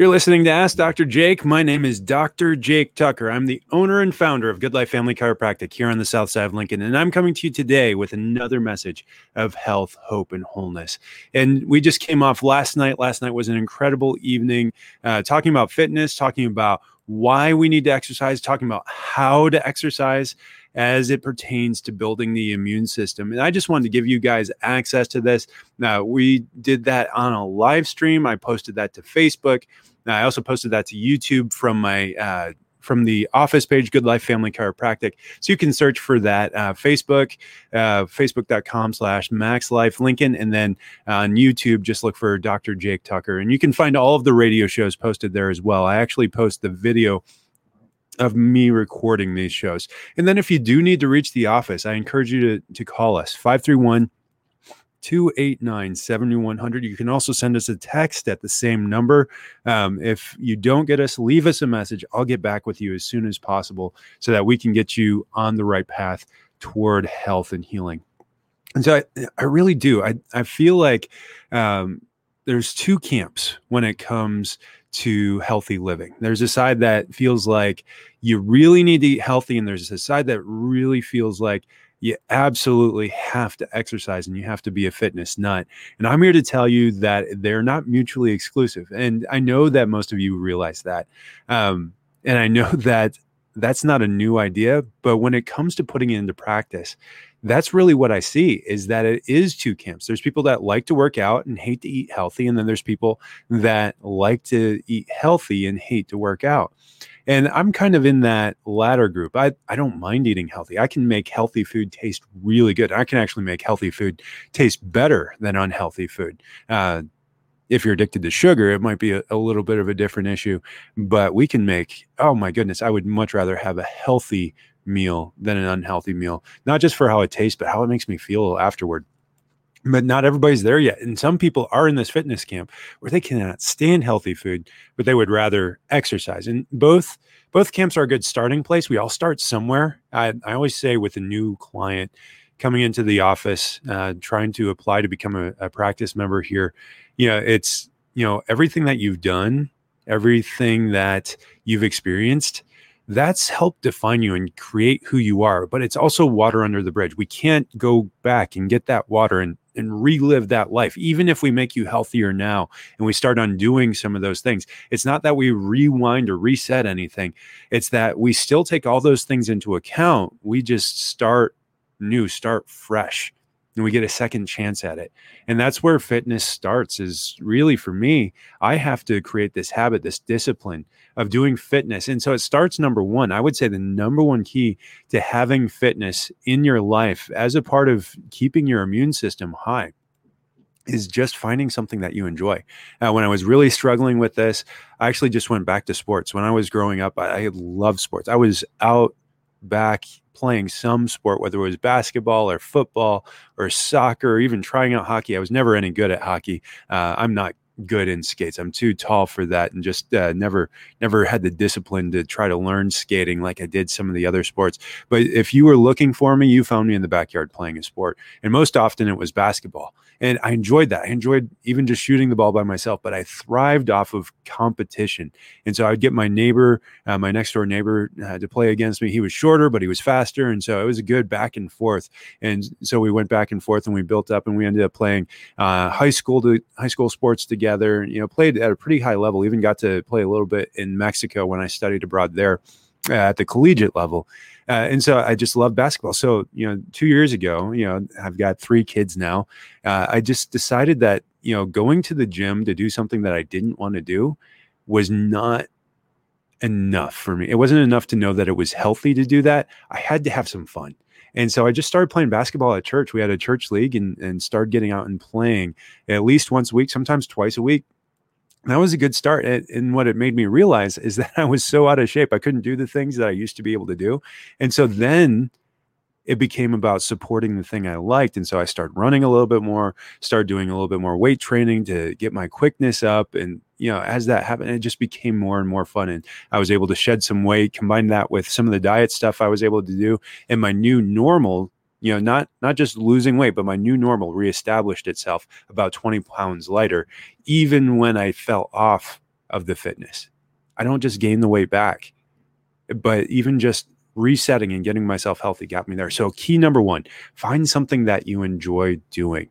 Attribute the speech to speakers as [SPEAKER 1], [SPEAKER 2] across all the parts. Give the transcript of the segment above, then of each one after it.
[SPEAKER 1] You're listening to Ask Dr. Jake. My name is Dr. Jake Tucker. I'm the owner and founder of Good Life Family Chiropractic here on the south side of Lincoln. And I'm coming to you today with another message of health, hope, and wholeness. And we just came off last night. Last night was an incredible evening uh, talking about fitness, talking about why we need to exercise, talking about how to exercise as it pertains to building the immune system. And I just wanted to give you guys access to this. Now, we did that on a live stream. I posted that to Facebook. I also posted that to YouTube from my uh, from the office page, Good Life Family Chiropractic. So you can search for that uh, Facebook, uh, facebook.com slash Max Life Lincoln. And then on YouTube, just look for Dr. Jake Tucker. And you can find all of the radio shows posted there as well. I actually post the video of me recording these shows. And then if you do need to reach the office, I encourage you to, to call us 531 289 7100. You can also send us a text at the same number. Um, if you don't get us, leave us a message. I'll get back with you as soon as possible so that we can get you on the right path toward health and healing. And so I, I really do. I, I feel like um, there's two camps when it comes to healthy living. There's a side that feels like you really need to eat healthy, and there's a side that really feels like you absolutely have to exercise and you have to be a fitness nut. And I'm here to tell you that they're not mutually exclusive. And I know that most of you realize that. Um, and I know that that's not a new idea, but when it comes to putting it into practice, that's really what I see is that it is two camps. There's people that like to work out and hate to eat healthy. And then there's people that like to eat healthy and hate to work out. And I'm kind of in that latter group. I, I don't mind eating healthy. I can make healthy food taste really good. I can actually make healthy food taste better than unhealthy food. Uh, if you're addicted to sugar, it might be a, a, little bit of a different issue, but we can make, oh my goodness, I would much rather have a healthy meal than an unhealthy meal, not just for how it tastes, but how it makes me feel afterward but not everybody's there yet. And some people are in this fitness camp where they cannot stand healthy food, but they would rather exercise. And both both camps are a good starting place. We all start somewhere. I, I always say with a new client coming into the office, uh, trying to apply to become a, a practice member here, you know, it's you know everything that you've done, everything that you've experienced that's helped define you and create who you are but it's also water under the bridge we can't go back and get that water and and relive that life even if we make you healthier now and we start undoing some of those things. It's not that we rewind or reset anything. It's that we still take all those things into account. We just start new start fresh and we get a second chance at it. And that's where fitness starts is really for me, I have to create this habit, this discipline of doing fitness. And so it starts number 1. I would say the number one key to having fitness in your life as a part of keeping your immune system high is just finding something that you enjoy. Uh, when I was really struggling with this, I actually just went back to sports. When I was growing up, I, I loved sports. I was out back playing some sport, whether it was basketball or football or soccer, or even trying out hockey. I was never any good at hockey. Uh, I'm not good in skates. I'm too tall for that, and just uh, never never had the discipline to try to learn skating like I did some of the other sports. But if you were looking for me, you found me in the backyard playing a sport, and most often it was basketball. And I enjoyed that. I enjoyed even just shooting the ball by myself, but I thrived off of competition. And so I'd get my neighbor, uh, my next door neighbor, uh, to play against me. He was shorter, but he was faster, and so it was a good back and forth. And so we went back and forth, and we built up, and we ended up playing uh, high school to high school sports together together. You know, played at a pretty high level. Even got to play a little bit in Mexico when I studied abroad there uh, at the collegiate level. Uh, and so I just love basketball. So you know, two years ago, you know, I've got three kids now. Uh, I just decided that you know, going to the gym to do something that I didn't want to do was not enough for me. It wasn't enough to know that it was healthy to do that. I had to have some fun. And so I just started playing basketball at church. We had a church league and, and started getting out and playing at least once a week, sometimes twice a week. that was a good start. And what it made me realize is that I was so out of shape. I couldn't do the things that I used to be able to do. And so then it became about supporting the thing I liked. And so I started running a little bit more, started doing a little bit more weight training to get my quickness up. And, you know, as that happened, it just became more and more fun. And I was able to shed some weight, combine that with some of the diet stuff I was able to do. And my new normal, you know, not not just losing weight, but my new normal reestablished itself about 20 pounds lighter, even when I fell off of the fitness. I don't just gain the weight back, but even just resetting and getting myself healthy got me there. So, key number one, find something that you enjoy doing.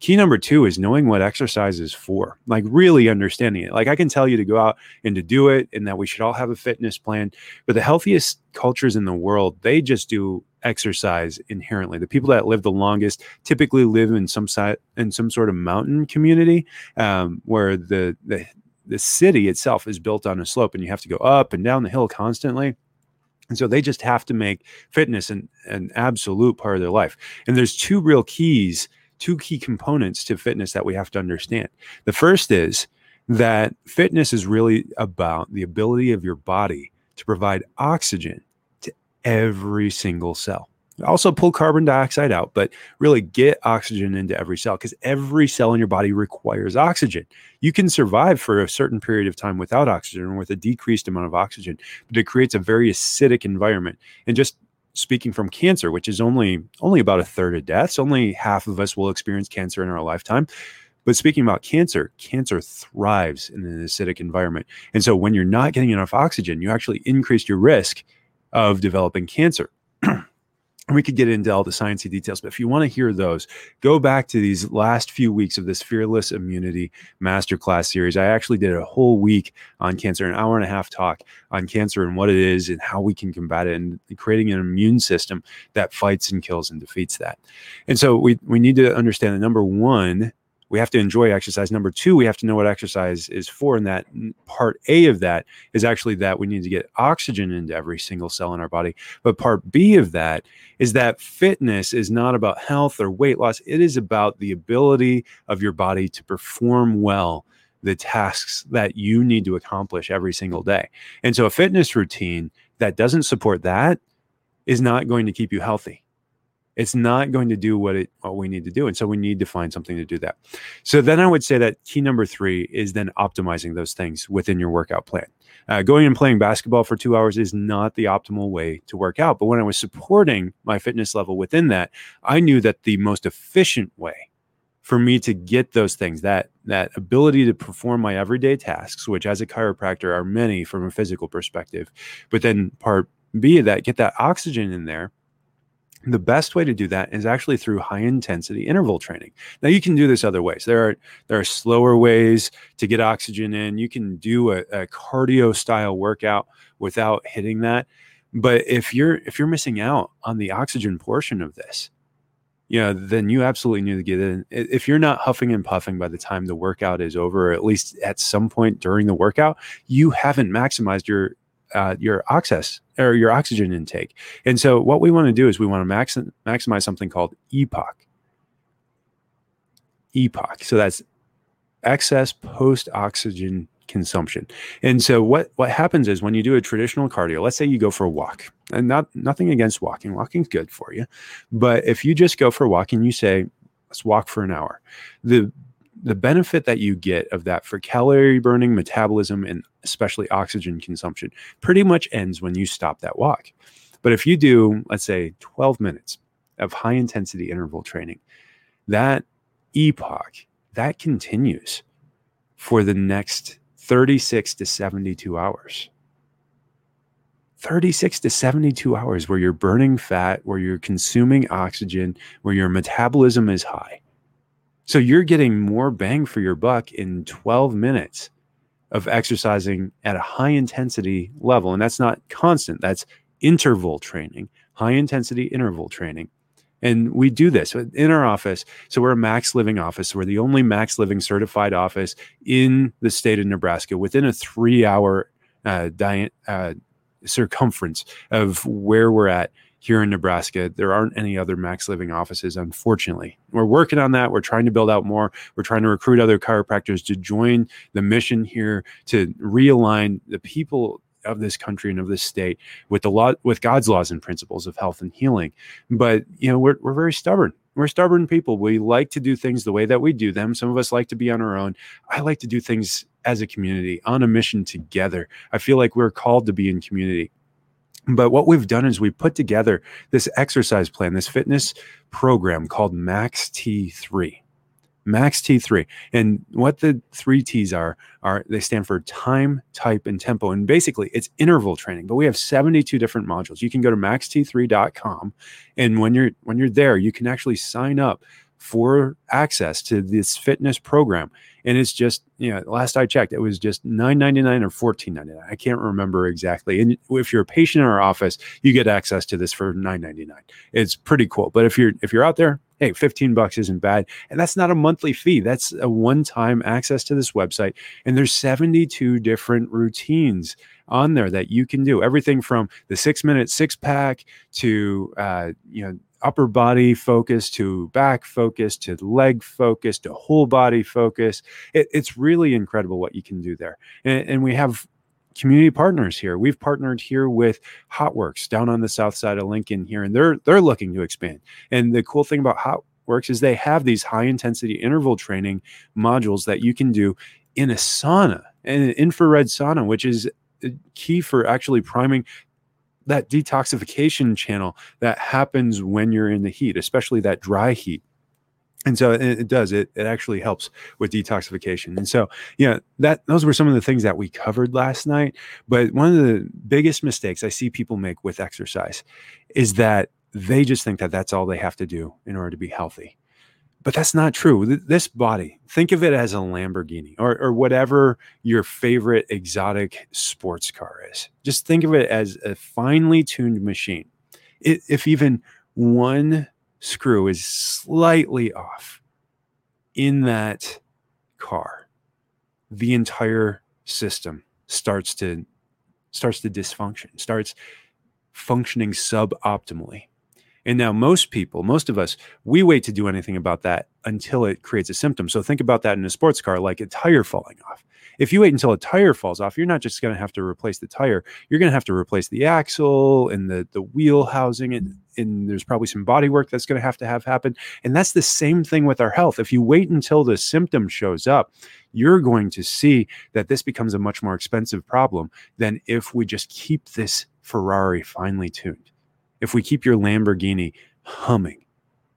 [SPEAKER 1] Key number two is knowing what exercise is for, like really understanding it. Like, I can tell you to go out and to do it, and that we should all have a fitness plan. But the healthiest cultures in the world, they just do exercise inherently. The people that live the longest typically live in some side in some sort of mountain community um, where the the the city itself is built on a slope and you have to go up and down the hill constantly. And so they just have to make fitness an, an absolute part of their life. And there's two real keys, two key components to fitness that we have to understand. The first is that fitness is really about the ability of your body to provide oxygen to every single cell also pull carbon dioxide out, but really get oxygen into every cell because every cell in your body requires oxygen. You can survive for a certain period of time without oxygen or with a decreased amount of oxygen, but it creates a very acidic environment. And just speaking from cancer, which is only only about a third of deaths, only half of us will experience cancer in our lifetime. But speaking about cancer, cancer thrives in an acidic environment. And so when you're not getting enough oxygen, you actually increase your risk of developing cancer we could get into all the sciencey details, but if you want to hear those, go back to these last few weeks of this Fearless Immunity Masterclass series. I actually did a whole week on cancer, an hour and a half talk on cancer and what it is and how we can combat it and creating an immune system that fights and kills and defeats that. And so we, we need to understand that number one, we have to enjoy exercise. Number two, we have to know what exercise is for. And that part A of that is actually that we need to get oxygen into every single cell in our body. But part B of that is that fitness is not about health or weight loss, it is about the ability of your body to perform well the tasks that you need to accomplish every single day. And so a fitness routine that doesn't support that is not going to keep you healthy it's not going to do what it what we need to do and so we need to find something to do that. So then i would say that key number three is then optimizing those things within your workout plan. Uh, going and playing basketball for two hours is not the optimal way to work out but when i was supporting my fitness level within that i knew that the most efficient way for me to get those things that that ability to perform my everyday tasks which as a chiropractor are many from a physical perspective but then part b of that get that oxygen in there the best way to do that is actually through high intensity interval training. Now you can do this other ways. There are there are slower ways to get oxygen in. You can do a, a cardio style workout without hitting that. But if you're if you're missing out on the oxygen portion of this, you know, then you absolutely need to get in. If you're not huffing and puffing by the time the workout is over, or at least at some point during the workout, you haven't maximized your uh, your access or your oxygen intake. And so what we want to do is we want to max- maximize something called EPOC. EPOC. So that's excess post oxygen consumption. And so what what happens is when you do a traditional cardio, let's say you go for a walk. And not nothing against walking. Walking's good for you. But if you just go for a walk and you say, let's walk for an hour, the the benefit that you get of that for calorie burning, metabolism, and especially oxygen consumption pretty much ends when you stop that walk. But if you do, let's say, 12 minutes of high intensity interval training, that EPOC that continues for the next 36 to 72 hours. 36 to 72 hours where you're burning fat, where you're consuming oxygen, where your metabolism is high. So you're getting more bang for your buck in 12 minutes of exercising at a high intensity level. And that's not constant, that's interval training, high intensity interval training. And we do this in our office. So we're a max living office. We're the only max living certified office in the state of Nebraska within a three hour uh, diet, uh, circumference of where we're at here in Nebraska. There aren't any other Max Living offices, unfortunately. We're working on that. We're trying to build out more. We're trying to recruit other chiropractors to join the mission here to realign the people of this country and of this state with the law with God's laws and principles of health and healing. But you know, we're we're very stubborn. We're stubborn people. We like to do things the way that we do them. Some of us like to be on our own. I like to do things as a community, on a mission together. I feel like we're called to be in community. But what we've done is we put together this exercise plan, this fitness program called Max T3. Max T3. And what the three T's are, are they stand for time, type, and tempo. And basically it's interval training, but we have 72 different modules. You can go to maxt3.com. And when you're when you're there, you can actually sign up for access to this fitness program. And it's just, you know, last I checked, it was just $9.99 or $14.99. I can't remember exactly. And if you're a patient in our office, you get access to this for $9.99. It's pretty cool. But if you're if you're out there, hey, 15 bucks isn't bad. And that's not a monthly fee. That's a one-time access to this website. And there's 72 different routines on there that you can do. Everything from the six minute six pack to uh, you know upper body focus to back focus to leg focus to whole body focus. It, it's really incredible what you can do there. And, and we have community partners here. We've partnered here with HOTWORX down on the south side of Lincoln here, and they're they're looking to expand. And the cool thing about HOTWORX is they have these high intensity interval training modules that you can do in a sauna, an infrared sauna, which is uh, key for actually priming that detoxification channel that happens when you're in the heat, especially that dry heat. And so it, does. It it actually helps with detoxification. And so, yeah, that those were some of the things that we covered last night. But one of the biggest mistakes I see people make with exercise is that they just think that that's all they have to do in order to be healthy but that's not true. This body, think of it as a Lamborghini or, or whatever your favorite exotic sports car is. Just think of it as a finely tuned machine. It, if even one screw is slightly off in that car, the entire system starts to starts to dysfunction, starts functioning suboptimally. And now, most people, most of us, we wait to do anything about that until it creates a symptom. So think about that in a sports car, like a tire falling off. If you wait until a tire falls off, you're not just going to have to replace the tire. You're going to have to replace the axle and the the wheel housing, and, and there's probably some body work that's going to have to have happen. And that's the same thing with our health. If you wait until the symptom shows up, you're going to see that this becomes a much more expensive problem than if we just keep this Ferrari finely tuned if we keep your Lamborghini humming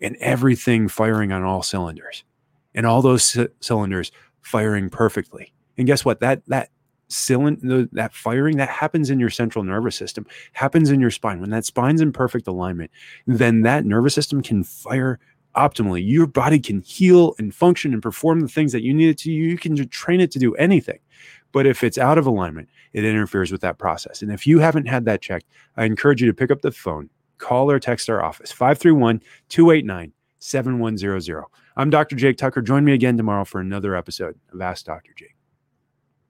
[SPEAKER 1] and everything firing on all cylinders and all those c- cylinders firing perfectly. And guess what? That that cylinder that firing that happens in your central nervous system, happens in your spine. When that spine's in perfect alignment, then that nervous system can fire optimally. Your body can heal and function and perform the things that you need it to. You can train it to do anything. But if it's out of alignment, it interferes with that process. And if you haven't had that checked, I encourage you to pick up the phone, call or text our office 531 289 7100. I'm Dr. Jake Tucker. Join me again tomorrow for another episode of Ask Dr. Jake.